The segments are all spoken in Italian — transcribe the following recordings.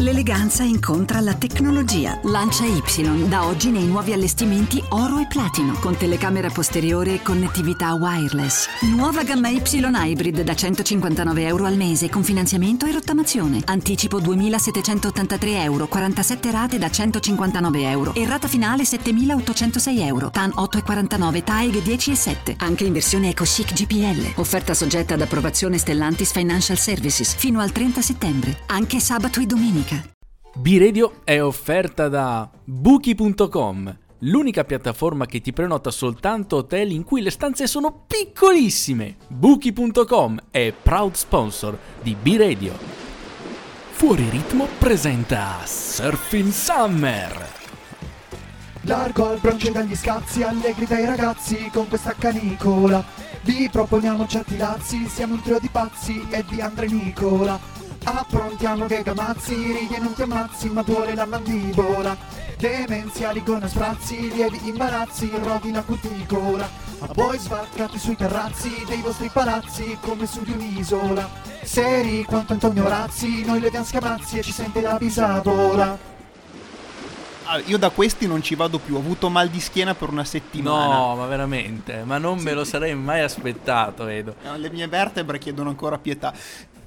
L'eleganza incontra la tecnologia. Lancia Y da oggi nei nuovi allestimenti oro e platino con telecamera posteriore e connettività wireless. Nuova gamma Y Hybrid da 159 euro al mese con finanziamento e rottamazione. Anticipo 2783 euro, 47 rate da 159 euro e rata finale 7806 euro. TAN 8,49, TAEG 10,7. Anche in versione EcoChic GPL. Offerta soggetta ad approvazione Stellantis Financial Services fino al 30 settembre. Anche sabato e domenica. B-Radio è offerta da Bookie.com, l'unica piattaforma che ti prenota soltanto hotel in cui le stanze sono piccolissime. Bookie.com è proud sponsor di B-Radio. Fuori ritmo presenta Surfing Summer. Largo al bronce dagli scazzi, allegri dai ragazzi con questa canicola. Vi proponiamo certi lazzi, siamo un trio di pazzi e di Andre Nicola. Approntiamo che gamazzi, ridi e non ti ammazzi, ma duole la mandibola. Demenziali con sprazzi, lievi imbarazzi, rovina cuticola. A voi sbarcati sui terrazzi dei vostri palazzi come su di un'isola. Seri quanto Antonio Razzi, noi le abbiamo scamazzi e ci sente la bisadola. Ah, io da questi non ci vado più, ho avuto mal di schiena per una settimana. No, ma veramente, ma non me lo sarei mai aspettato, Edo. No, Le mie vertebre chiedono ancora pietà.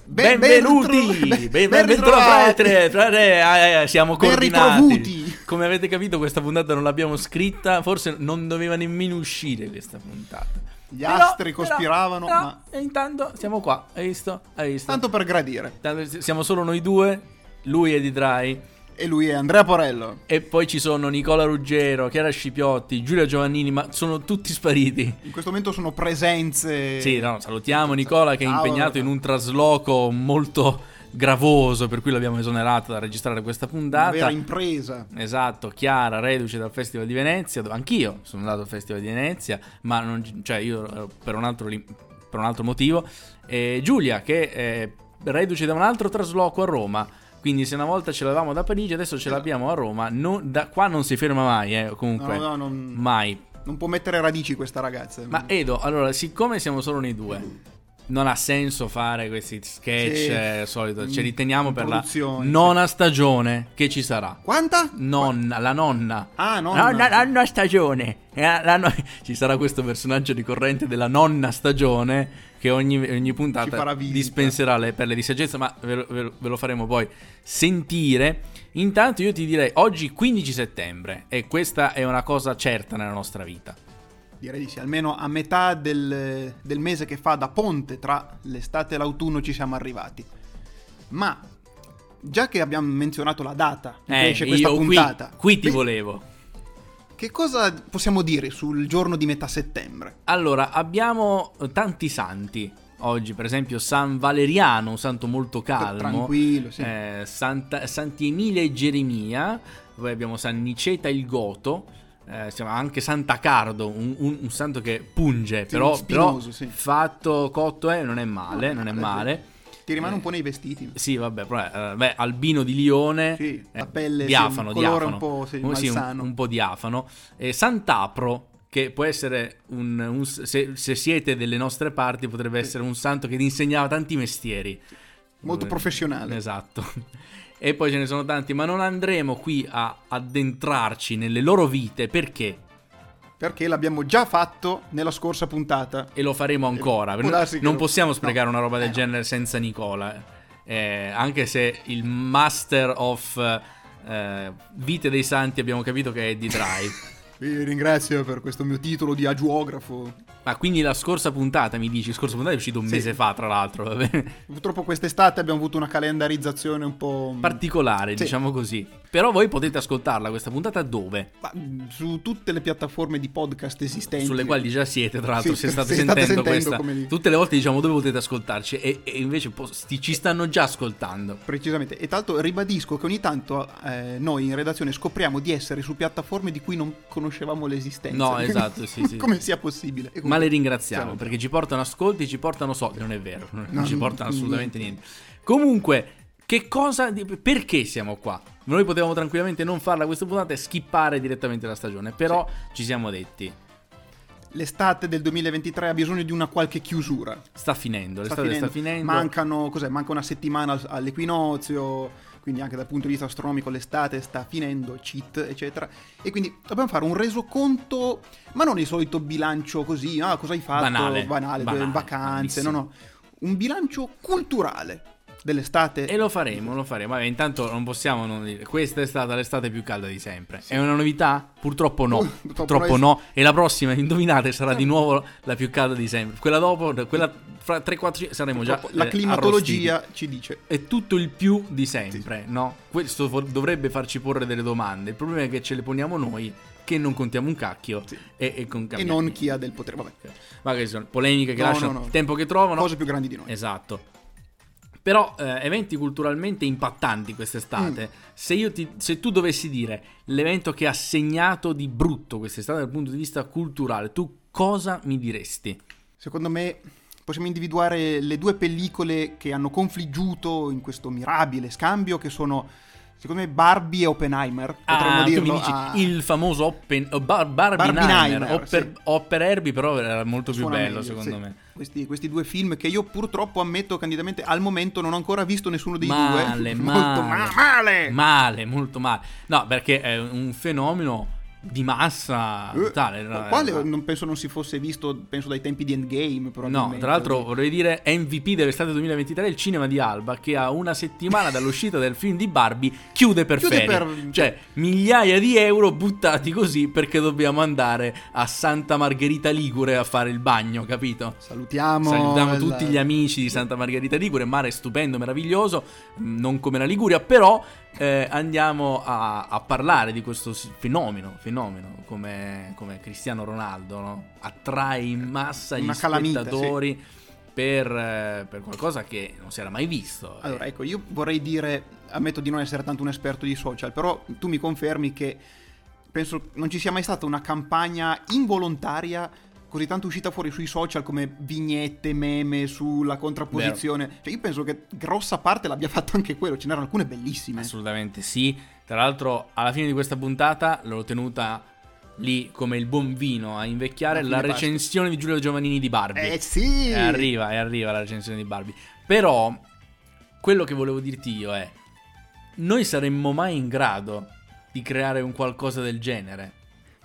Benvenuti, Ben- ben ben, ritrovati. ritrovati, eh, eh, siamo coordinati. Come avete capito questa puntata non l'abbiamo scritta, forse non doveva nemmeno uscire questa puntata. Gli Però- astri cospiravano, però- ma e intanto siamo qua, hai visto? Hai visto? tanto per gradire. Siamo solo noi due, lui è di Dry. E lui è Andrea Porello. E poi ci sono Nicola Ruggero, Chiara Scipiotti, Giulia Giovannini, ma sono tutti spariti. In questo momento sono presenze. Sì, no, salutiamo Nicola che è impegnato in un trasloco molto gravoso, per cui l'abbiamo esonerato da registrare questa Una puntata. vera impresa. Esatto, Chiara, reduce dal Festival di Venezia, dove anch'io sono andato al Festival di Venezia, ma non, cioè io ero per un altro, per un altro motivo. E Giulia, che è reduce da un altro trasloco a Roma. Quindi se una volta ce l'avevamo da Parigi, adesso ce l'abbiamo a Roma. Non- da qua non si ferma mai, eh, comunque. No, no, non, Mai. non può mettere radici questa ragazza. Ma Edo, allora, siccome siamo solo noi due, non ha senso fare questi sketch Sì. eh, solito. Ce Mm, li teniamo per la nona stagione che ci sarà. Quanta? Nonna, la nonna. Ah, nonna. Nonna, nonna stagione. Eh, la no- Ci sarà questo personaggio ricorrente della nonna stagione che ogni, ogni puntata dispenserà le perle di saggezza, ma ve ve ve lo faremo poi sentire. Intanto io ti direi oggi 15 settembre e questa è una cosa certa nella nostra vita. Direi di sì, almeno a metà del, del mese che fa da ponte tra l'estate e l'autunno ci siamo arrivati. Ma già che abbiamo menzionato la data in Eh, esce questa io qui, puntata, qui ti volevo. Che cosa possiamo dire sul giorno di metà settembre? Allora, abbiamo tanti santi. Oggi, per esempio, San Valeriano, un santo molto calmo. Tranquillo, sì. Eh, Santa- Santi Emilia e Geremia. Poi abbiamo San Niceta il Goto. Eh, si chiama anche Sant'Acardo, un, un- un santo che punge, Sì, però, spinoso, però sì. fatto cotto eh, non è male, non è eh, male. Ti rimane un po' nei vestiti. Sì, vabbè, però, eh, beh, albino di Lione. Sì, eh, la pelle, sì, diafano, un colore diafano. un po', sì, un, un, un po' diafano. E Sant'Apro, che può essere un, un- se, se siete delle nostre parti, potrebbe essere un santo che ti insegnava tanti mestieri. Molto Eh, professionale. Esatto. E poi ce ne sono tanti, ma non andremo qui a addentrarci nelle loro vite perché Perché l'abbiamo già fatto nella scorsa puntata. e lo faremo ancora. che non possiamo sprecare no. una roba del Eh, no. genere senza Nicola. Eh, anche se il master of eh, vite dei santi abbiamo capito che è di Dry. Vi ringrazio per questo mio titolo di agiografo. Ma quindi la scorsa puntata mi dici, scorsa puntata è uscito un Sì. mese fa, tra l'altro, va bene? Purtroppo quest'estate abbiamo avuto una calendarizzazione un po'... Particolare, Sì. diciamo così. Però voi potete ascoltarla questa puntata dove? Ma, mh, su tutte le piattaforme di podcast esistenti. Sulle quali già siete, tra l'altro, Sì, se state se state sentendo, sentendo questa. Tutte le volte diciamo dove potete ascoltarci e, e invece po- sti- ci stanno già ascoltando. Precisamente. E tra l'altro ribadisco che ogni tanto eh, noi in redazione scopriamo di essere su piattaforme di cui non conoscevamo l'esistenza. No, esatto, sì, sì. Come sia possibile. E Ma comunque- le ringraziamo Siamo- perché ci portano ascolti, ci portano soldi. Non è vero, non No, ci no, portano no, assolutamente niente. Comunque, che cosa. di- perché siamo qua? Noi potevamo tranquillamente non farla questa puntata e skippare direttamente la stagione. Però ci siamo detti. L'estate del 2023 ha bisogno di una qualche chiusura. Sta finendo, Sta l'estate finendo. sta finendo. Mancano, cos'è? Manca una settimana al- all'equinozio. Quindi anche dal punto di vista astronomico l'estate sta finendo, cheat, eccetera. E quindi dobbiamo fare un resoconto, ma non il solito bilancio così, ah, cosa hai fatto? Banale, banale, banale, vacanze, no, banalissimo. no. Un bilancio culturale dell'estate. E lo faremo, lo faremo. Vabbè, intanto non possiamo non dire. Questa è stata l'estate più calda di sempre. È una novità? Purtroppo no. Purtroppo Purtroppo no. E la prossima, indovinate, sarà di nuovo la più calda di sempre. Quella dopo, quella fra 3-4 saremo già. Purtroppo la eh, climatologia ci dice. è tutto il più di sempre, no? Questo dovrebbe farci porre delle domande. Il problema è che ce le poniamo noi, che non contiamo un cacchio Sì. e, e con E non chi ha del potere. Vabbè, Ma che sono polemiche che No, lasciano no, no. il tempo che trovano. cose più grandi di noi. Esatto. Però eh, eventi culturalmente impattanti quest'estate. Mm. Se, io ti- se tu dovessi dire l'evento che ha segnato di brutto quest'estate dal punto di vista culturale, tu cosa mi diresti? Secondo me possiamo individuare le due pellicole che hanno confliggiuto in questo mirabile scambio, che sono, secondo me, Barbie e Oppenheimer. Potremmo Ah, tu dirlo. mi dici ah, il famoso Oppen, oh, Bar- Barbenheimer. Opper, sì. Opper Herbie però era molto più suona bello meglio, secondo sì. me. Questi, questi due film che io purtroppo ammetto candidamente al momento non ho ancora visto nessuno dei Male, due. Molto male. ma- male. Male, molto male. No, perché è un fenomeno di massa Eh, tale. era- Quale era- non penso non si fosse visto, penso dai tempi di Endgame. No, tra l'altro vorrei dire MVP dell'estate 2023 il cinema di Alba che a una settimana dall'uscita del film di Barbie chiude per Chiude ferie. per- Cioè, migliaia di euro buttati così perché dobbiamo andare a Santa Margherita Ligure a fare il bagno, capito? Salutiamo, Salutiamo il- tutti gli amici di Santa Margherita Ligure, mare stupendo, meraviglioso, mh, non come la Liguria, però eh, andiamo a, a parlare di questo fenomeno, fenomeno come, come Cristiano Ronaldo, no? attrae in massa gli Una spettatori per, eh, per qualcosa che non si era mai visto. Allora, Eh, ecco, io vorrei dire, ammetto di non essere tanto un esperto di social, però tu mi confermi che penso non ci sia mai stata una campagna involontaria così tanto uscita fuori sui social come vignette, meme sulla contrapposizione. Cioè, io penso che grossa parte l'abbia fatto anche quello, ce n'erano alcune bellissime. Assolutamente sì. Tra l'altro, alla fine di questa puntata l'ho tenuta lì come il buon vino a invecchiare La recensione di Giulio Giovannini di Barbie. Eh sì! E arriva, e arriva la recensione di Barbie. Però, quello che volevo dirti io è: noi saremmo mai in grado di creare un qualcosa del genere?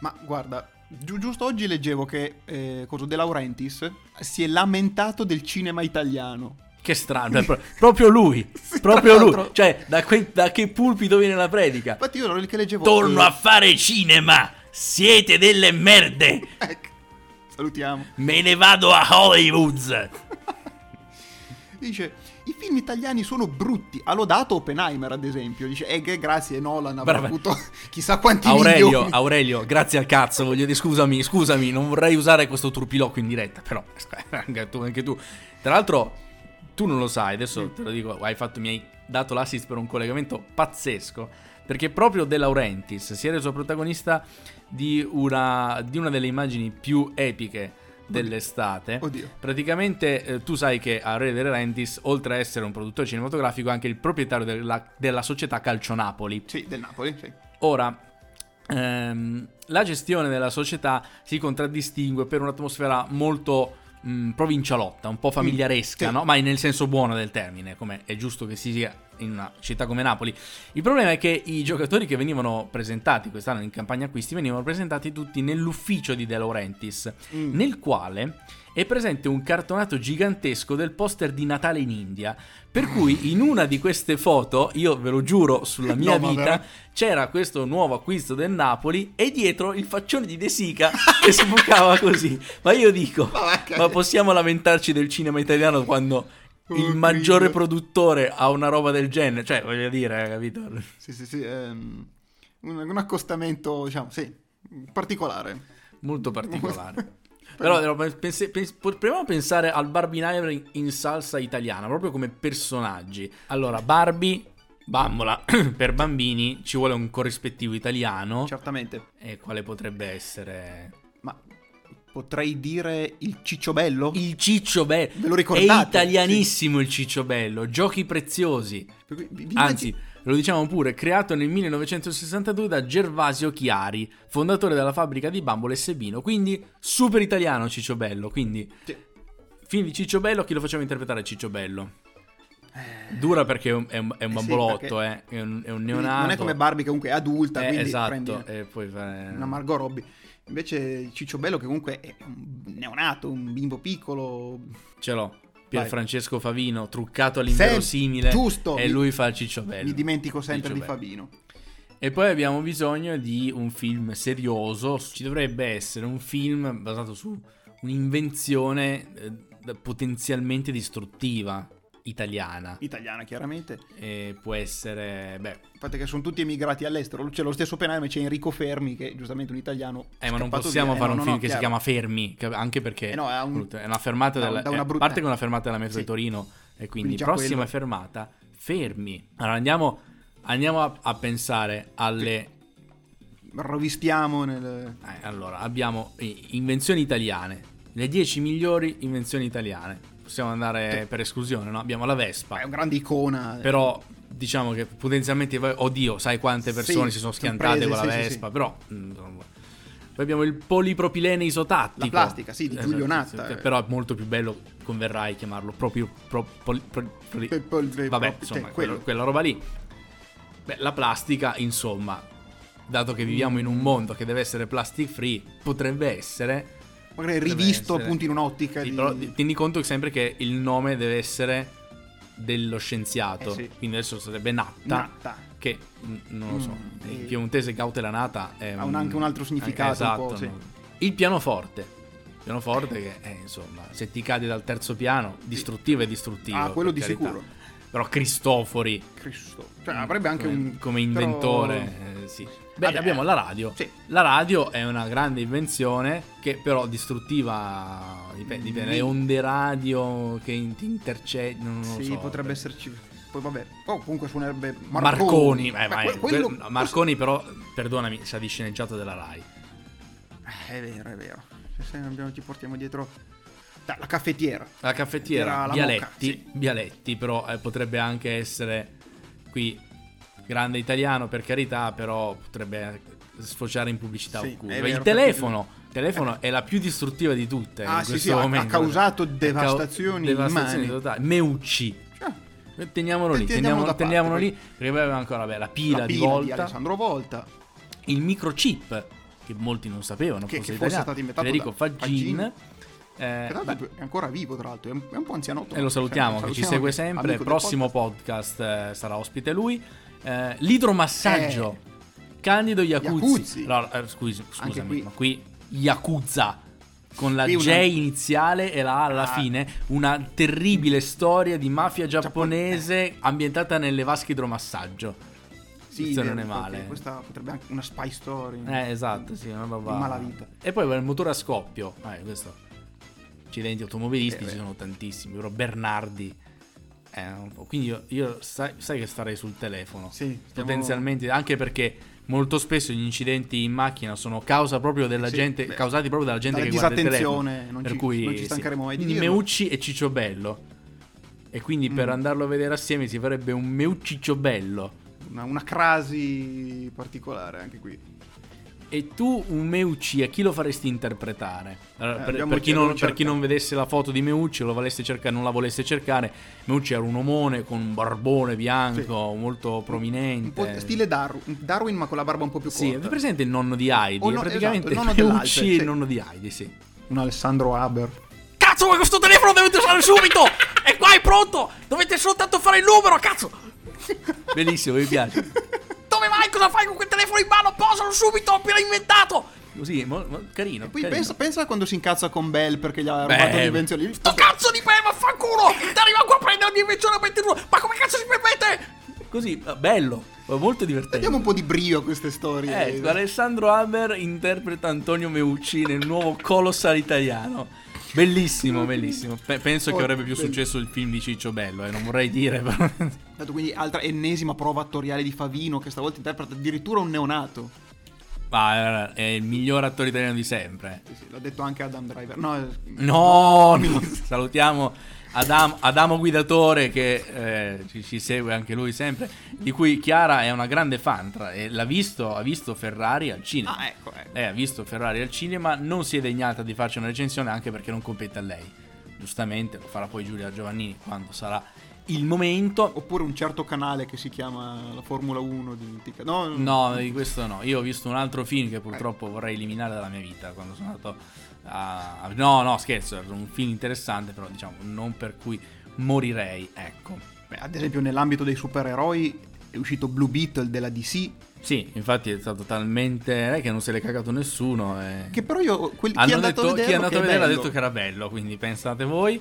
Ma guarda, giu- giusto oggi leggevo che eh, cosa, De Laurentiis si è lamentato del cinema italiano. Che strano, è pro- proprio lui, Sì, proprio lui. Cioè, da, que- da che pulpito viene la predica? Infatti io ero lì che leggevo... Torno eh, a fare cinema! Siete delle merde! ecco, salutiamo. Me ne vado a Hollywood! Dice, i film italiani sono brutti. Ha lodato Oppenheimer, ad esempio. Dice, eh, che grazie Nolan avrà avuto chissà quanti Aurelio, milioni. Aurelio, grazie al cazzo, voglio dire, scusami, scusami, non vorrei usare questo turpiloquio in diretta, però anche tu, anche tu. Tra l'altro, tu non lo sai, adesso te lo dico, hai fatto, mi hai dato l'assist per un collegamento pazzesco, perché proprio De Laurentiis si è reso protagonista di una, di una delle immagini più epiche dell'estate. Oddio. Praticamente eh, tu sai che Aurelio De Laurentiis, oltre a essere un produttore cinematografico, è anche il proprietario della, della società Calcio Napoli. Sì, del Napoli, sì. Ora, ehm, la gestione della società si contraddistingue per un'atmosfera molto mh, provincialotta, un po' familiaresca, sì. no? ma nel senso buono del termine, come è giusto che si sia in una città come Napoli. Il problema è che i giocatori che venivano presentati quest'anno in campagna acquisti venivano presentati tutti nell'ufficio di De Laurentiis, Mm. nel quale è presente un cartonato gigantesco del poster di Natale in India. Per cui in una di queste foto, io ve lo giuro sulla mia No, vita, veramente? c'era questo nuovo acquisto del Napoli e dietro il faccione di De Sica che si bucava così. Ma io dico, Ma ma possiamo lamentarci del cinema italiano quando Oh, il maggiore produttore ha una roba del genere? Cioè, voglio dire, capito? Sì, sì, sì. ehm, un, un accostamento, diciamo, sì, particolare. Molto particolare. Però però, pense- pens- proviamo a pensare al Barbenheimer in, in salsa italiana, proprio come personaggi. Allora, Barbie, bambola, per bambini ci vuole un corrispettivo italiano. Certamente. E quale potrebbe essere? Ma potrei dire il cicciobello? Il Ciccio Bello. Ve lo ricordate? È italianissimo il Ciccio Bello. Giochi preziosi. Vi- vi Anzi, lo diciamo pure, creato nel 1962 da Gervasio Chiari, fondatore della fabbrica di bambole Sebino. Quindi super italiano Ciccio Bello. Quindi Sì. film di Ciccio Bello, chi lo facciamo interpretare Ciccio Bello? Dura perché è un, è un- è un Eh sì, bambolotto, perché- eh, è, un, è un neonato. Non è come Barbie che comunque è adulta, Eh, esatto, e poi fa- una Margot Robbie. Invece Ciccio Bello che comunque è un neonato, un bimbo piccolo. Ce l'ho. Pierfrancesco Favino, truccato all'inverosimile. giusto, E lui fa il cicciobello. Mi dimentico sempre di. Fabino. E poi abbiamo bisogno di un film serioso. Ci dovrebbe essere un film basato su un'invenzione eh, potenzialmente distruttiva italiana. Italiana, chiaramente. E può essere, beh, Infatti che sono tutti emigrati all'estero. C'è lo stesso penale, c'è Enrico Fermi, che è giustamente un italiano. Eh, ma non possiamo via. fare Eh, un no, film no, che si chiaro. chiama Fermi, che- anche perché Eh no, è un- è una fermata da- della, da una eh, brutta- parte è una fermata della metro Sì. di Torino e quindi, Quindi prossima quello. fermata Fermi. Allora andiamo, andiamo a, a pensare alle Rovistiamo nel... eh, allora, abbiamo invenzioni italiane, le 10 migliori invenzioni italiane. Possiamo andare per esclusione, no? Abbiamo la Vespa. È una grande icona. Però diciamo che potenzialmente, oddio, sai quante persone Sì, si sono schiantate prese, con la sì, Vespa, però mm. Poi abbiamo il polipropilene isotattico. La plastica, sì, di Esatto, Giulio Natta, eh. però è molto più bello, converrai chiamarlo proprio pro- poli- pro- poli- Pe- pol- pe- Vabbè, pro- insomma, quello. quella roba lì. Beh, la plastica, insomma, dato che viviamo in un mondo che deve essere plastic free, potrebbe essere Magari rivisto essere- appunto in un'ottica Sì, di... però ti- tieni conto sempre che il nome deve essere dello scienziato. Eh sì. Quindi adesso sarebbe Natta. Natta. Che mm, non lo so. Mm, eh. piemontese cautela nata è Ha un- anche un altro significato, eh, esatto, sì. Il pianoforte. Il pianoforte che è insomma, se ti cadi dal terzo piano, distruttivo è distruttivo. Ah, quello di carità. sicuro. Però Cristofori Cristo. Cioè, avrebbe anche come, un... come però- inventore, eh, sì. Beh, Vabbè, abbiamo la radio. sì. La radio è una grande invenzione che però distruttiva dipende, dipende, le onde radio che ti lo Sì, so. potrebbe esserci... Poi vabbè, oh, comunque suonerebbe Marconi, Marconi. eh, ma- que- quello- que- Marconi però, perdonami, sa di sceneggiato della Rai. Eh, È vero, è vero. Se abbiamo- ci portiamo dietro... Dai, la caffettiera. La caffettiera, Era la Bialetti, sì. Bialetti, però eh, potrebbe anche essere qui grande italiano per carità, però potrebbe sfociare in pubblicità Sì, occulta. Il telefono, il telefono è la più distruttiva di tutte Ah, in sì, questo sì, ha- causato devastazioni devastazioni immani. totali. Meucci. Cioè, Teniamolo lì, Teniamolo teniamolo, parte, lì, perché poi aveva ancora vabbè, la pila, la di pila di, volta, Alessandro Volta. il microchip, che molti non sapevano Che- che fosse stato inventato Federico da Faggin. Faggin. Eh, beh, è ancora vivo, tra l'altro, è un, è un po' anzianotto. e lo salutiamo, che ci segue sempre. del Prossimo podcast, eh, sarà ospite lui. Eh, l'idromassaggio. Candido Iacuzzi. Allora, eh, scusi, scusami, qui. ma qui Yakuza. Con la Qui J una- iniziale e la A alla Ah. fine, una terribile storia di mafia giapponese ambientata nelle vasche idromassaggio. Sì, vero, non è male. Questa potrebbe anche una spy story. Eh, esatto, sì, una roba. Malavita. E poi il motore a scoppio. Eh, questo. Incidenti automobilistici Eh, sono tantissimi, però Bernardi. Po'. Quindi io, io sai, sai che starei sul telefono. Sì, stiamo- Potenzialmente, anche perché molto spesso gli incidenti in macchina sono causa proprio della Sì, gente, beh, causati proprio dalla gente che guarda il telefono. non per ci- cui non ci stancheremo mai di quindi dirlo. Meucci e Cicciobello. E quindi per Mm. andarlo a vedere assieme si farebbe un Meucicciobello. Una, una crasi particolare anche qui. E tu un Meucci a chi lo faresti interpretare? Allora, Eh, per, abbiamo per chi non, per chi non vedesse la foto di Meucci, lo volesse cercare, non la volesse cercare, Meucci era un omone con un barbone bianco, molto Un prominente. po' stile Darwin, Darwin, ma con la barba un po' più Sì, corta. è presente il nonno di Heidi? O no- praticamente esatto, il nonno Meucci e sì. il nonno di Heidi, sì. Un Alessandro Haber. Cazzo, ma questo telefono dovete usare subito! E qua è pronto! Dovete soltanto fare il numero, cazzo! Bellissimo, mi piace. Dove vai? Cosa fai con quel telefono in mano? Posalo subito, ho appena inventato! Così, mo- mo- carino. Poi carino. pensa, pensa quando si incazza con Bell perché gli ha Beh, rubato l'invenzione. Sto cazzo di me, vaffanculo! Ti arriva qua a prendere la mia invenzione a mettere giù! Ma come cazzo si permette? Così, eh, bello, molto divertente. Diamo un po' di brio a queste storie. Ecco, Alessandro Haber interpreta Antonio Meucci nel nuovo Colossal italiano. Bellissimo, bellissimo. Pe- penso che Oh, avrebbe più bello. successo il film di Ciccio Bello, eh, non vorrei dire, però. Dato quindi altra ennesima prova attoriale di Favino che stavolta interpreta addirittura un neonato. Ma eh, è il miglior attore italiano di sempre. Sì, sì, l'ha detto anche Adam Driver. No, eh, No, no. salutiamo Adam- Adamo Guidatore che eh, ci, ci segue anche lui sempre, di cui Chiara è una grande fan tra- e l'ha visto, ha visto Ferrari al cinema. Ah, ecco, ecco. Lei ha visto Ferrari al cinema, non si è degnata di farci una recensione anche perché non compete a lei. Giustamente lo farà poi Giulia Giovannini quando sarà il momento... Oppure un certo canale che si chiama la Formula 1 di Tica. No, No, di questo no. Io ho visto un altro film che purtroppo vorrei eliminare dalla mia vita quando sono andato a- No, no, scherzo, era un film interessante, però diciamo non per cui morirei, ecco. Beh, ad esempio nell'ambito dei supereroi è uscito Blue Beetle della DC, Sì, infatti è stato talmente... È che non se l'è cagato nessuno. e- che però io... Quelli, chi è Hanno andato detto, a chi è andato a è vedere ha detto che era bello, quindi pensate voi.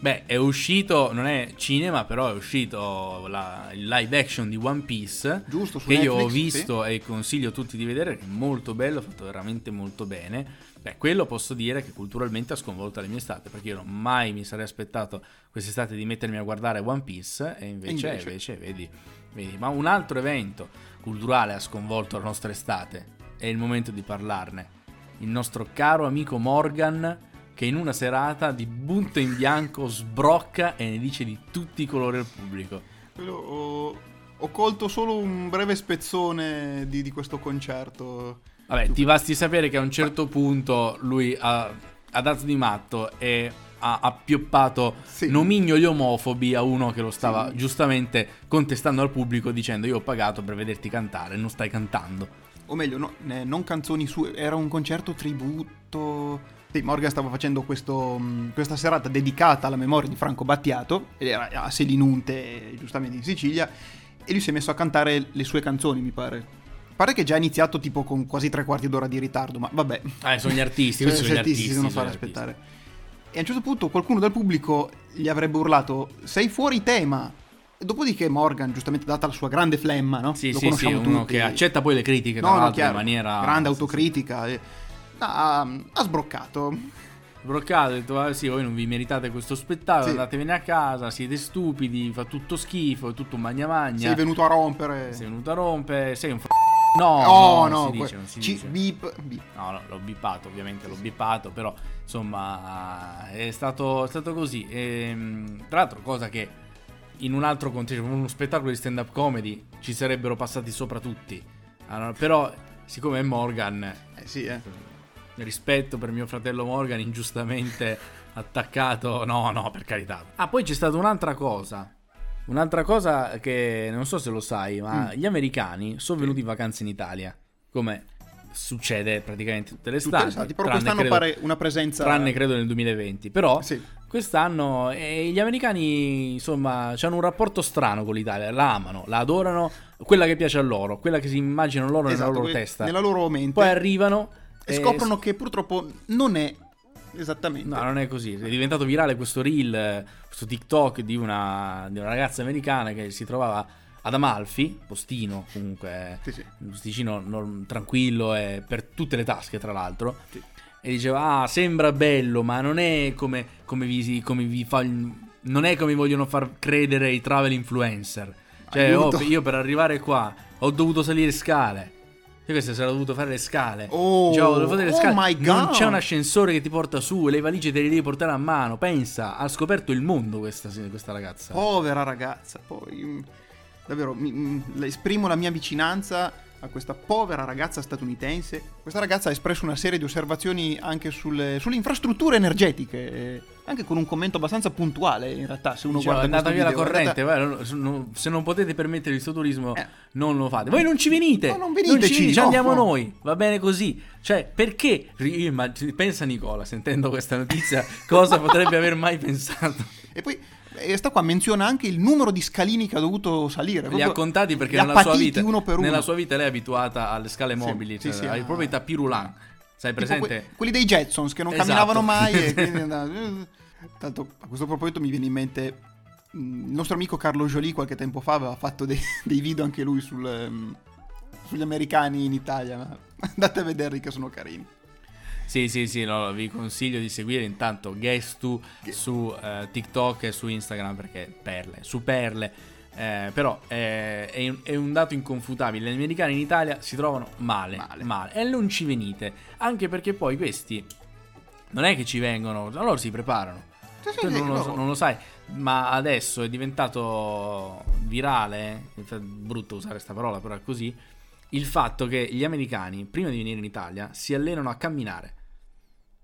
Beh, è uscito, non è cinema, però è uscito la- il live action di One Piece. Giusto, su Che io ho Netflix, visto e consiglio a tutti di vedere, è molto bello, fatto veramente molto bene. Beh, quello posso dire che culturalmente ha sconvolto le mie estate, perché io non mai mi sarei aspettato quest'estate di mettermi a guardare One Piece, e invece, invece. invece, vedi, vedi. Ma un altro evento culturale ha sconvolto la nostra estate, è il momento di parlarne. Il nostro caro amico Morgan, che in una serata di punto in bianco sbrocca e ne dice di tutti i colori al pubblico. Ho, ho colto solo un breve spezzone di, di questo concerto. Vabbè, ti basti sapere che a un certo punto lui ha, ha dato di matto e ha appioppato Sì. nomignoli omofobi a uno che lo stava Sì. giustamente contestando al pubblico dicendo io ho pagato per vederti cantare, non stai cantando. O meglio, no, non canzoni sue, era un concerto tributo. Sì, Morgan stava facendo questo, mh, questa serata dedicata alla memoria di Franco Battiato, ed era a Selinunte, giustamente in Sicilia, e lui si è messo a cantare le sue canzoni, mi pare. Pare che è già iniziato tipo con quasi tre quarti d'ora di ritardo, ma vabbè. Ah, sono gli artisti, questi sono gli artisti si devono fare aspettare. E a un certo punto qualcuno dal pubblico gli avrebbe urlato: Sei fuori tema. E Dopodiché Morgan, giustamente data la sua grande flemma, no? Sì, Lo sì, sì, conosciamo uno tutti. che accetta poi le critiche No, no, l'altro chiaro. in maniera... Grande sì, sì. autocritica. e- ha, ha sbroccato. Broccato, ha detto, ah, sì, voi non vi meritate questo spettacolo, Sì. andatevene a casa, siete stupidi, fa tutto schifo, è tutto magna magna. Sei venuto a rompere. Sei venuto a rompere, sei un f***o. No, Oh, no, no, que- dice, non si ci- beep, beep. No, no, l'ho bippato, ovviamente l'ho bippato, però insomma è stato, è stato così. Ehm, tra l'altro, cosa che in un altro contesto, in uno spettacolo di stand-up comedy, ci sarebbero passati sopra tutti. Allora, però, siccome è Morgan, Eh sì, eh. rispetto per mio fratello Morgan, ingiustamente attaccato, no, no, per carità. Ah, poi c'è stata un'altra cosa. Un'altra cosa che non so se lo sai, ma Mm. gli americani sono venuti in vacanza in Italia, come succede praticamente tutte le Tutte estati, però quest'anno credo- pare una presenza. Tranne credo nel 2020, però Sì. quest'anno eh, gli americani insomma hanno un rapporto strano con l'Italia, la amano, la adorano, quella che piace a loro, quella che si immaginano loro Esatto, nella loro que- testa. Nella loro mente. Poi arrivano e scoprono che purtroppo non è esattamente. No, non è così. È diventato virale questo reel, questo TikTok di una, di una ragazza americana che si trovava ad Amalfi, postino comunque, Sì, sì. un posticino non- tranquillo e per tutte le tasche tra l'altro. Sì. E diceva, ah, sembra bello, ma non è come, come vi, come vi fa... Non è come vogliono far credere i travel influencer. Cioè, oh, io per arrivare qua ho dovuto salire scale. E questo era dovuto fare le scale. Oh, Cioè, dovuto fare le oh scale. my Non God. c'è un ascensore che ti porta su e le valigie te le devi portare a mano. Pensa, ha scoperto il mondo questa, questa ragazza. Povera ragazza, poi mm, davvero mi- mm, le- esprimo la mia vicinanza a questa povera ragazza statunitense. Questa ragazza ha espresso una serie di osservazioni anche sulle, sulle infrastrutture energetiche, eh, anche con un commento abbastanza puntuale in realtà, se uno Diceva, guarda andata via la video. Corrente, vai, non- non- se non potete permettere il suo turismo, Eh. non lo fate. Voi non ci venite, No, non veniteci, ci, no. andiamo noi, va bene così. Cioè, perché? Pensa Nicola, sentendo questa notizia, cosa potrebbe aver mai pensato? E poi eh, sta qua menziona anche il numero di scalini che ha dovuto salire. Li ha contati perché nella sua, vita, uno per uno. nella sua vita lei è abituata alle scale Sì, mobili, sì, cioè, sì, ah. propri tapis roulant. Sai presente? que- quelli dei Jetsons che non Esatto. camminavano mai e quindi andavano- Tanto a questo proposito mi viene in mente mm, il nostro amico Carlo Jolie qualche tempo fa aveva fatto dei, dei video anche lui sul, ehm, sugli americani in Italia. ma Andate a vederli che sono carini. Sì, sì, sì, no, vi consiglio di seguire intanto Gestu su eh, TikTok e su Instagram perché perle, su perle. Eh, però eh, è, un, è un dato inconfutabile. Gli americani in Italia si trovano male, Male. male, e non ci venite. Anche perché poi questi non è che ci vengono, loro si preparano. Sì, sì, non, lo, non lo sai, ma adesso è diventato virale, è brutto usare questa parola, però è così, il fatto che gli americani, prima di venire in Italia, si allenano a camminare.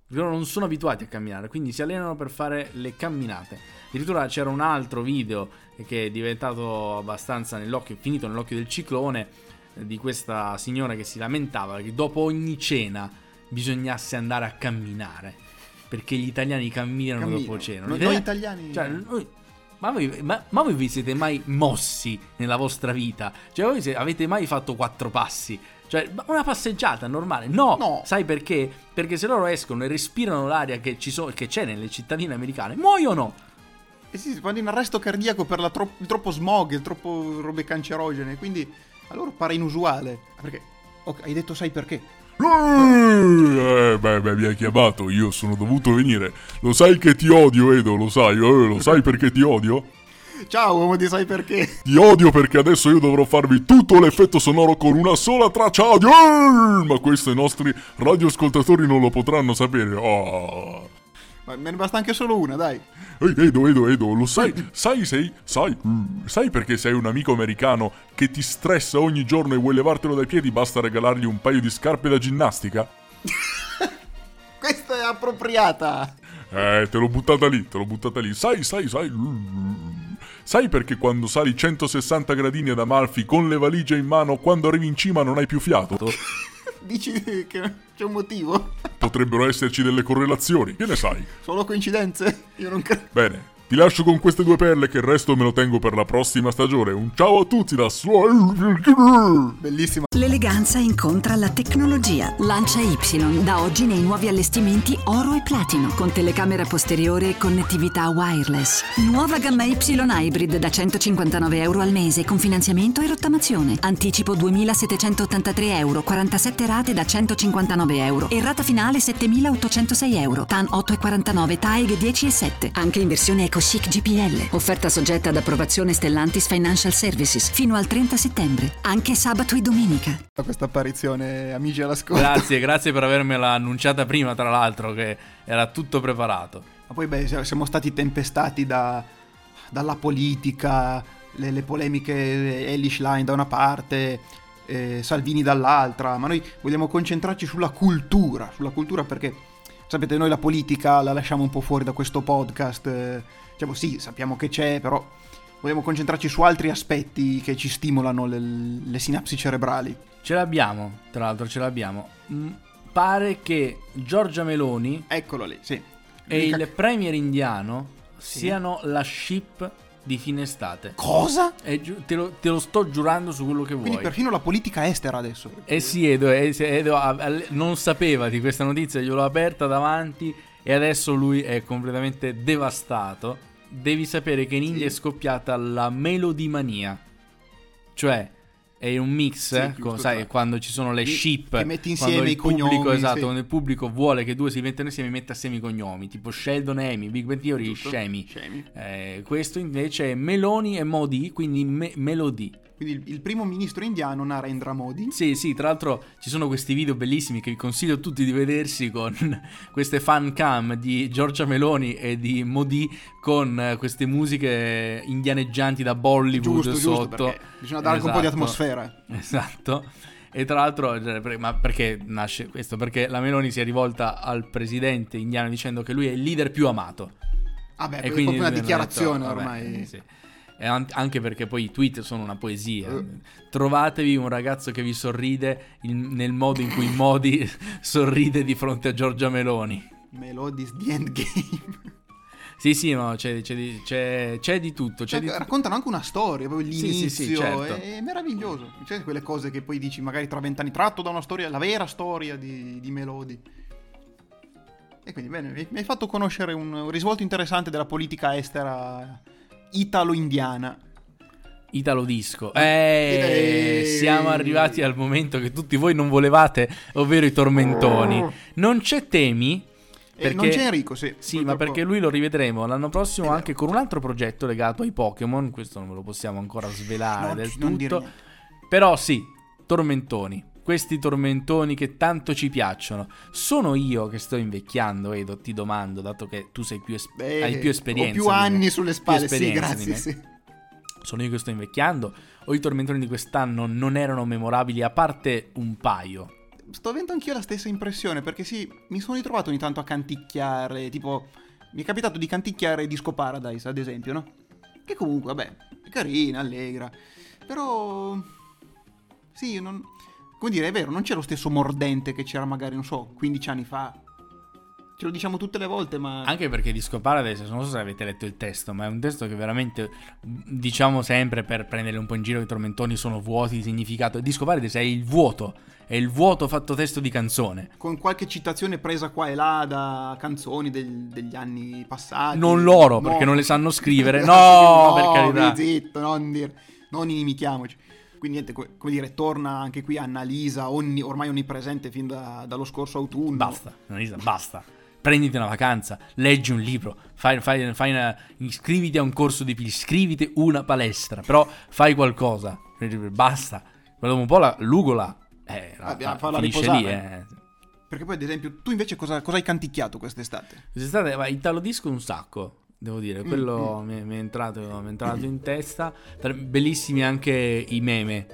Loro non sono abituati a camminare, quindi si allenano per fare le camminate. Addirittura c'era un altro video che è diventato abbastanza nell'occhio, finito nell'occhio del ciclone, di questa signora che si lamentava che dopo ogni cena bisognasse andare a camminare. Perché gli italiani camminano Cammino. dopo cena. Noi, noi italiani... cioè, noi- ma, voi, ma- ma voi vi siete mai mossi nella vostra vita? Cioè, voi se- avete mai fatto quattro passi? Cioè, una passeggiata normale? No. No. Sai perché? Perché se loro escono e respirano l'aria che, ci so- che c'è nelle cittadine americane, muoiono. Eh sì, si vanno in arresto cardiaco per la tro- il troppo smog, il troppo robe cancerogene, quindi a loro pare inusuale. Perché, ok, hai detto sai perché? Eh, beh, beh, mi hai chiamato, io sono dovuto venire. Lo sai che ti odio, Edo, lo sai, eh, lo sai perché ti odio? Ciao uomo di sai perché? Ti odio perché adesso io dovrò farvi tutto l'effetto sonoro con una sola traccia audio. Ma questo i nostri radioascoltatori non lo potranno sapere. Ah. Ma me ne basta anche solo una, dai. Ehi, Edo, Edo, Edo, lo sai, sai, sei, sai, mm, sai perché sei un amico americano che ti stressa ogni giorno e vuoi levartelo dai piedi, basta regalargli un paio di scarpe da ginnastica? Questa è appropriata. Eh, te l'ho buttata lì, te l'ho buttata lì. Sai, sai, sai. Sai perché quando sali 160 gradini ad Amalfi con le valigie in mano, quando arrivi in cima non hai più fiato? Dici che c'è un motivo? Potrebbero esserci delle correlazioni, che ne sai? Solo coincidenze? Io non credo. Bene, ti lascio con queste due perle che il resto me lo tengo per la prossima stagione. Un ciao a tutti da Sua... Bellissima. L'eleganza incontra la tecnologia. Lancia Y da oggi nei nuovi allestimenti oro e platino con telecamera posteriore e connettività wireless. Nuova gamma Y Hybrid da 159 euro al mese con finanziamento e rottamazione. Anticipo 2783 euro, 47 rate da 159 euro e rata finale 7806 euro. TAN 8,49, TAEG 10,7. Anche in versione EcoChic GPL. Offerta soggetta ad approvazione Stellantis Financial Services fino al 30 settembre. Anche sabato e domenica. Questa apparizione, amici all'ascolto. Grazie, grazie per avermela annunciata prima, tra l'altro, che era tutto preparato. Ma poi, beh, siamo stati tempestati da- dalla politica, le, le polemiche Elish Line da una parte, eh, Salvini dall'altra, ma noi vogliamo concentrarci sulla cultura, sulla cultura perché, sapete, noi la politica la lasciamo un po' fuori da questo podcast, eh, diciamo sì, sappiamo che c'è, però vogliamo concentrarci su altri aspetti che ci stimolano le, le sinapsi cerebrali. Ce l'abbiamo, tra l'altro ce l'abbiamo. Mm, pare che Giorgia Meloni Eccolo lì, sì. e L'unica- il premier indiano siano la ship di fine estate. Cosa? Giu- te, lo, te lo sto giurando su quello che Quindi vuoi. perfino la politica estera adesso. Eh sì, Edo, eh, Edo ha- ha- non sapeva di questa notizia, gliel'ho aperta davanti e adesso lui è completamente devastato. Devi sapere che in India è scoppiata la melodimania. Cioè, è un mix, Sì, eh, giusto, con- sai, quando ci sono le ship, che metti insieme i cognomi, pubblico, esatto, sì. quando il pubblico vuole che due si mettano insieme, mette assieme i cognomi, tipo Sheldon e Amy, Big Bang Theory, Giusto? Scemi. Scemi. Eh, questo invece è Meloni e Modi, quindi me- Melody. Quindi il, il primo ministro indiano Narendra Modi. Sì, sì, tra l'altro ci sono questi video bellissimi che vi consiglio a tutti di vedersi con queste fan cam di Giorgia Meloni e di Modi con eh, queste musiche indianeggianti da Bollywood Giusto, giusto, sotto. perché bisogna dare anche un po' di Esatto. Atmosfera. Esatto. E tra l'altro, per- ma perché nasce questo? Perché la Meloni si è rivolta al presidente indiano dicendo che lui è il leader più amato. Vabbè, E è proprio una dichiarazione detto, vabbè, ormai. sì. E an- anche perché poi i tweet sono una poesia. Eh. Trovatevi un ragazzo che vi sorride il- nel modo in cui Modi sorride di fronte a Giorgia Meloni. Melodies the Endgame. Sì, sì, no, c'è, c'è di, c'è- c'è di tutto. C'è Cioè, di raccontano anche una storia, proprio Sì, l'inizio. sì, sì, certo. È meraviglioso. C'è quelle cose che poi dici magari tra vent'anni tratto da una storia, la vera storia di, di Melodi. E quindi bene, mi hai fatto conoscere un, un risvolto interessante della politica estera italo-indiana. Italo disco. Eh, Eh. siamo arrivati al momento che tutti voi non volevate, ovvero i tormentoni. Non c'è temi. Perché... non c'è Enrico, sì. Sì, ma perché lui lo rivedremo l'anno prossimo anche con un altro progetto legato ai Pokémon. Questo non ve lo possiamo ancora svelare Non- del tutto. Però sì, tormentoni. Questi tormentoni che tanto ci piacciono. Sono io che sto invecchiando, Edo, ti domando, dato che tu sei più es- Beh, hai più esperienza. Ho più di me. anni sulle spalle, sì, grazie. Sì. Sono io che sto invecchiando? O i tormentoni di quest'anno non erano memorabili a parte un paio? Sto avendo anch'io la stessa impressione, perché sì, mi sono ritrovato ogni tanto a canticchiare, tipo, mi è capitato di canticchiare Disco Paradise, ad esempio, no? Che comunque, vabbè, è carina, allegra, però... Sì, non... Come dire, è vero, non c'è lo stesso mordente che c'era magari, non so, 15 anni fa. Ce lo diciamo tutte le volte, ma... Anche perché Disco Paradise, non so se avete letto il testo, ma è un testo che veramente, diciamo sempre per prendere un po' in giro i tormentoni, sono vuoti di significato. Disco Paradise è il vuoto, è il vuoto fatto testo di canzone. Con qualche citazione presa qua e là da canzoni del- degli anni passati. Non loro, No. perché non le sanno scrivere. No, per carità. Zitto, non, dir- non inimichiamoci. Quindi niente, co- come dire, torna anche qui Annalisa, ormai onnipresente fin da- dallo scorso autunno. Basta, Annalisa, basta. Prenditi una vacanza, leggi un libro, fai, fai- fai una- iscriviti a un corso di PIL, iscriviti una palestra, però fai qualcosa. Basta. Dopo un po' la l'ugola eh, la- farla finisce riposare. lì. Eh. Perché poi, ad esempio, tu invece cosa, cosa hai canticchiato quest'estate? Quest'estate va, Italo Disco un sacco, devo dire, Mm, quello mi, mi è entrato, mi è entrato in testa. Bellissimi anche i meme.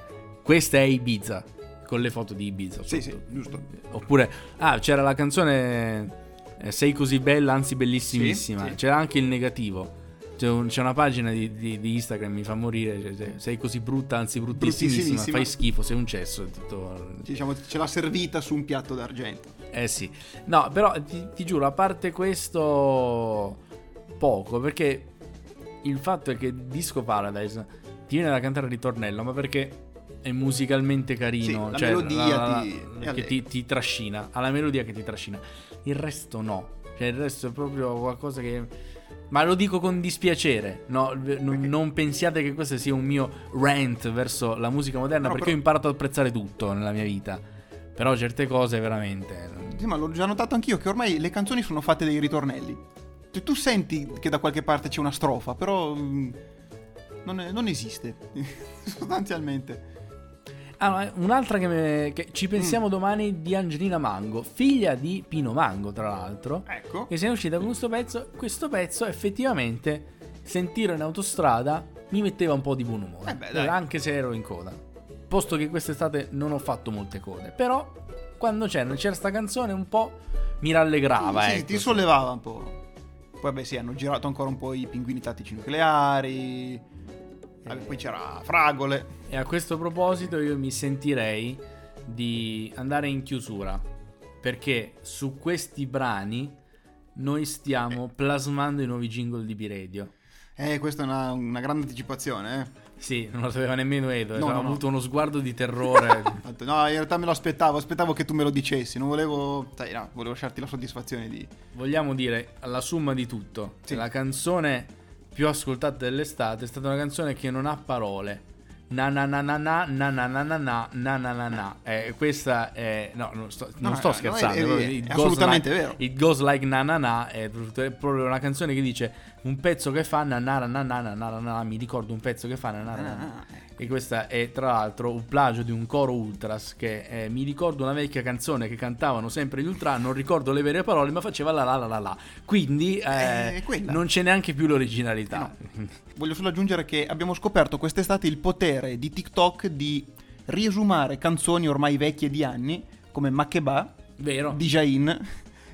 Questa è Ibiza, con le foto di Ibiza. Sì, sì, giusto. Oppure, ah, c'era la canzone eh, Sei così bella, anzi bellissimissima. Sì, sì. C'era anche il negativo. C'è, un- c'è una pagina di, di- di Instagram mi fa morire. cioè, se- sei così brutta, anzi bruttissimissima. Fai schifo, sei un cesso. tutto- Diciamo, ce l'ha servita su un piatto d'argento. eh sì, no, però ti, ti giuro, a parte questo, poco, perché il fatto è che Disco Paradise ti viene da cantare il ritornello, ma perché è musicalmente carino, Sì, la cioè melodia ti- è che allegra. ti, ti trascina, ha la melodia che ti trascina, il resto no, cioè il resto è proprio qualcosa che... Ma lo dico con dispiacere, no, non, non pensiate che questo sia un mio rant verso la musica moderna, No, perché però- ho imparato ad apprezzare tutto nella mia vita. Però certe cose veramente... Sì, ma l'ho già notato anch'io che ormai le canzoni sono fatte dei ritornelli. Cioè, tu senti che da qualche parte c'è una strofa, però mm, non, è- non esiste, sostanzialmente. Ah, un'altra che, me- che ci pensiamo Mm. domani di Angelina Mango, figlia di Pino Mango, tra l'altro. Ecco. Che si è uscita con questo pezzo. Questo pezzo, effettivamente, sentirlo in autostrada mi metteva un po' di buon umore. Eh beh, dai. Anche se ero in coda. Posto che quest'estate non ho fatto molte code. Però, quando c'era, c'era sta canzone, un po' mi rallegrava. Sì, ecco. ti sollevava un po'. Poi, beh, sì, hanno girato ancora un po' i pinguini tattici nucleari. Vabbè, poi c'era Fragole. E a questo proposito io mi sentirei di andare in chiusura perché su questi brani noi stiamo plasmando i nuovi jingle di B-Radio. Eh, questa è una, una grande anticipazione, eh. Sì, non lo sapeva nemmeno Edo, No, ha no, no. avuto uno sguardo di terrore. No, in realtà me lo aspettavo, aspettavo che tu me lo dicessi, non volevo, sai, no, volevo lasciarti la soddisfazione di... Vogliamo dire, alla somma di tutto, Sì. la canzone più ascoltata dell'estate è stata una canzone che non ha parole. Na na na na na na na na na na na na na na Eh, questa è no non sto, non No, sto no, scherzando è- è- è goes assolutamente like- vero. It goes like na na na è è proprio una canzone che dice un pezzo che fa nanara nanana nanana, mi ricordo un pezzo che fa nanara nanana. Ah, ah, ecco. E questa è tra l'altro un plagio di un coro ultras che eh, mi ricordo una vecchia canzone che cantavano sempre gli ultra, non ricordo le vere parole, ma faceva la la la la la. Quindi eh, eh non c'è neanche più l'originalità. Eh no. Voglio solo aggiungere che abbiamo scoperto quest'estate il potere di TikTok di riesumare canzoni ormai vecchie di anni come Makeba, Vero. di Jain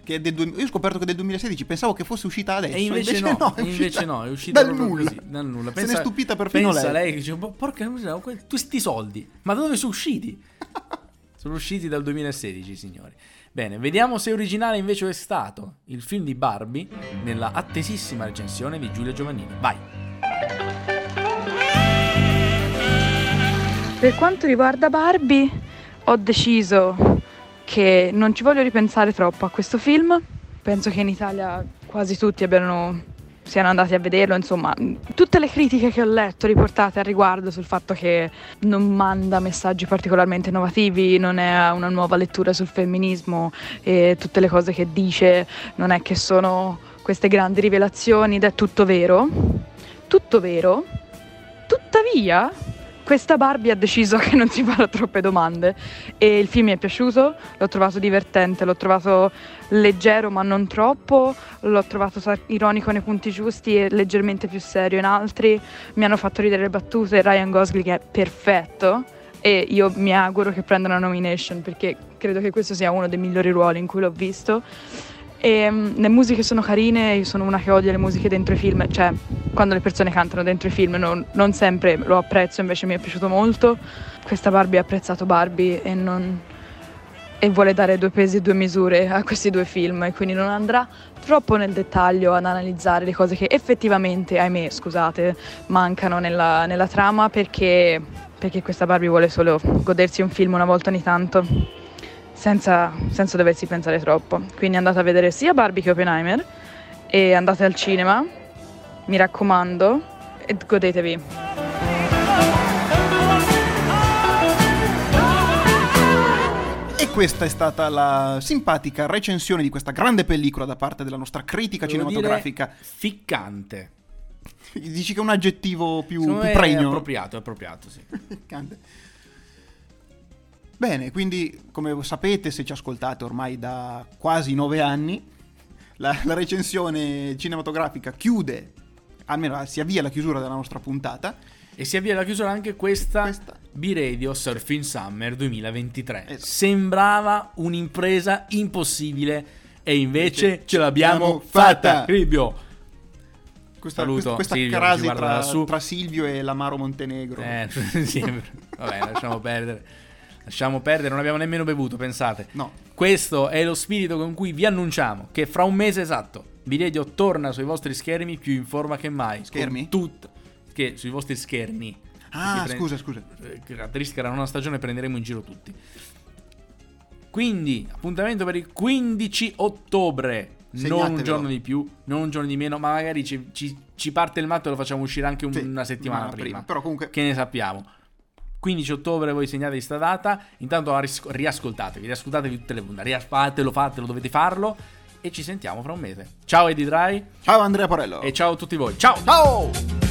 che è del due- io ho scoperto che è del 2016, pensavo che fosse uscita adesso. E invece, no, è invece uscita no, è uscita dal nulla. così, dal nulla. Se n'è stupita perfino pensa lei. che dice, "Ma porca miseria, que- questi soldi, ma da dove sono usciti? sono usciti dal 2016, signori. Bene, vediamo se originale invece è stato il film di Barbie nella attesissima recensione di Giulia Giovannini. Vai. Per quanto riguarda Barbie, ho deciso che non ci voglio ripensare troppo a questo film. Penso che in Italia quasi tutti abbiano, siano andati a vederlo, insomma, tutte le critiche che ho letto riportate al riguardo sul fatto che non manda messaggi particolarmente innovativi, non è una nuova lettura sul femminismo e tutte le cose che dice non è che sono queste grandi rivelazioni ed è tutto vero. Tutto vero. Tuttavia, questa Barbie ha deciso che non si farà troppe domande e il film mi è piaciuto, l'ho trovato divertente, l'ho trovato leggero ma non troppo, l'ho trovato ironico nei punti giusti e leggermente più serio in altri, mi hanno fatto ridere le battute, Ryan Gosling è perfetto, e io mi auguro che prenda una nomination perché credo che questo sia uno dei migliori ruoli in cui l'ho visto. E, um, le musiche sono carine, io sono una che odia le musiche dentro i film, cioè quando le persone cantano dentro i film non, non sempre lo apprezzo, invece mi è piaciuto molto. Questa Barbie ha apprezzato Barbie e non, e vuole dare due pesi e due misure a questi due film e quindi non andrà troppo nel dettaglio ad analizzare le cose che effettivamente, ahimè, scusate, mancano nella, nella trama perché, perché questa Barbie vuole solo godersi un film una volta ogni tanto senza, senza doversi pensare troppo. Quindi andate a vedere sia Barbie che Oppenheimer e andate al cinema, mi raccomando, e godetevi. E questa è stata la simpatica recensione di questa grande pellicola da parte della nostra critica Devo cinematografica. dire ficcante. Dici che è un aggettivo più, più pregno? È appropriato, è appropriato, sì. Ficcante. Bene, quindi come sapete, se ci ascoltate ormai da quasi nove anni, la, la recensione cinematografica chiude, almeno si avvia la chiusura della nostra puntata. E si avvia la chiusura anche questa, Questa. B-Radio Surfing Summer 2023. Esatto. Sembrava un'impresa impossibile e invece Invece ce l'abbiamo fatta. fatta. Questa, Saluto questa, Silvio, crasi tra, tra Silvio e l'amaro Montenegro. Eh, sì, vabbè, lasciamo perdere. Lasciamo perdere, non abbiamo nemmeno bevuto, pensate. No, Questo è lo spirito con cui vi annunciamo che fra un mese esatto Video torna sui vostri schermi più in forma che mai. Schermi? Con tut- che sui vostri schermi. Ah, Perché scusa, scusa. eh, caratteristica della nuova stagione prenderemo in giro tutti. Quindi, appuntamento per il 15 ottobre. Non un Segnatevelo. giorno di più, non un giorno di meno, ma magari ci, ci- ci parte il matto e lo facciamo uscire anche un- Sì, una settimana ma prima. Però comunque Che ne sappiamo. 15 ottobre voi segnatevi sta data. Intanto ris- riascoltatevi, riascoltatevi tutte le puntate. Fatelo, fatelo, dovete farlo. E ci sentiamo fra un mese. Ciao Eddie Dry Ciao Andrea Porello. e ciao a tutti voi. Ciao! Ciao!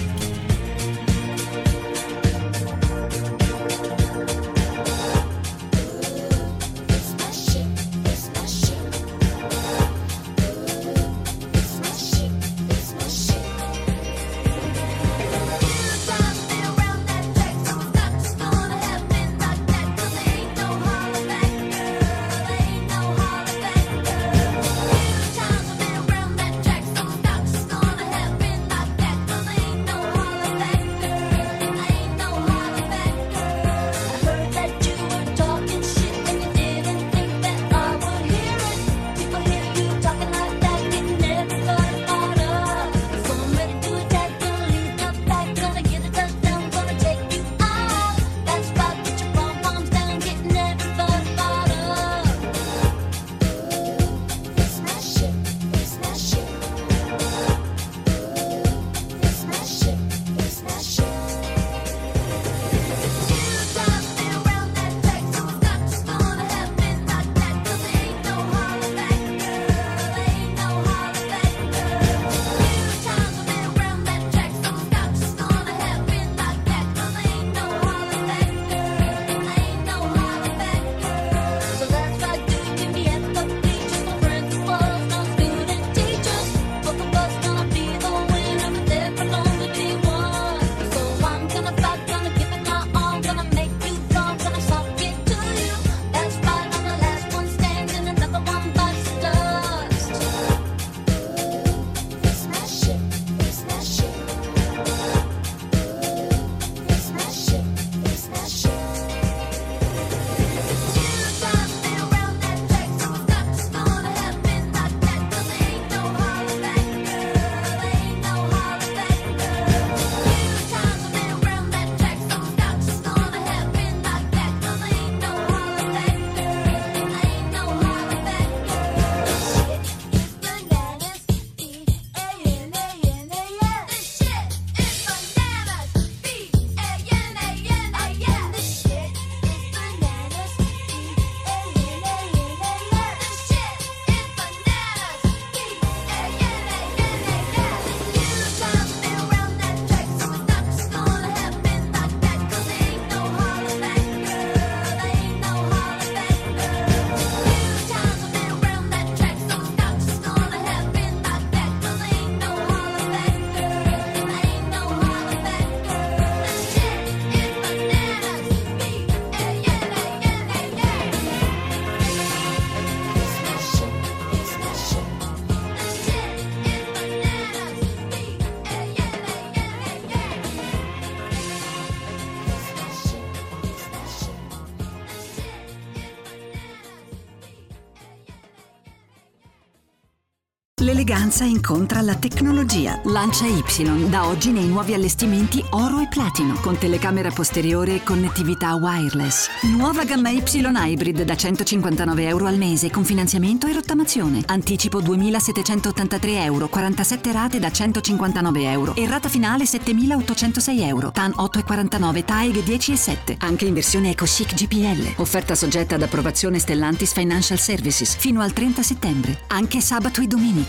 L'eleganza incontra la tecnologia. Lancia Y da oggi nei nuovi allestimenti oro e platino con telecamera posteriore e connettività wireless. Nuova gamma Y Hybrid da 159 euro al mese con finanziamento e rottamazione. Anticipo 2.783 euro, 47 rate da 159 euro e rata finale 7.806 euro. TAN 8,49, TAEG 10,7. Anche in versione EcoChic GPL. Offerta soggetta ad approvazione Stellantis Financial Services fino al 30 settembre. Anche sabato e domenica.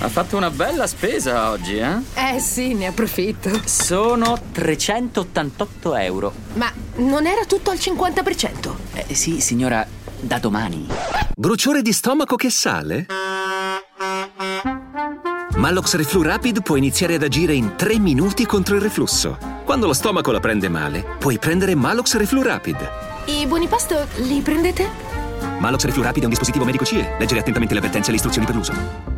Ha fatto una bella spesa oggi, eh? Eh sì, ne approfitto. Sono 388 euro. Ma non era tutto al 50%? Eh, sì, signora, da domani. Bruciore di stomaco che sale? Malox Reflu Rapid può iniziare ad agire in 3 minuti contro il reflusso. Quando lo stomaco la prende male, puoi prendere Malox Reflu Rapid. I buoni pasto li prendete? Malox Reflu Rapid è un dispositivo medico CE. Leggere attentamente le avvertenze e le istruzioni per l'uso.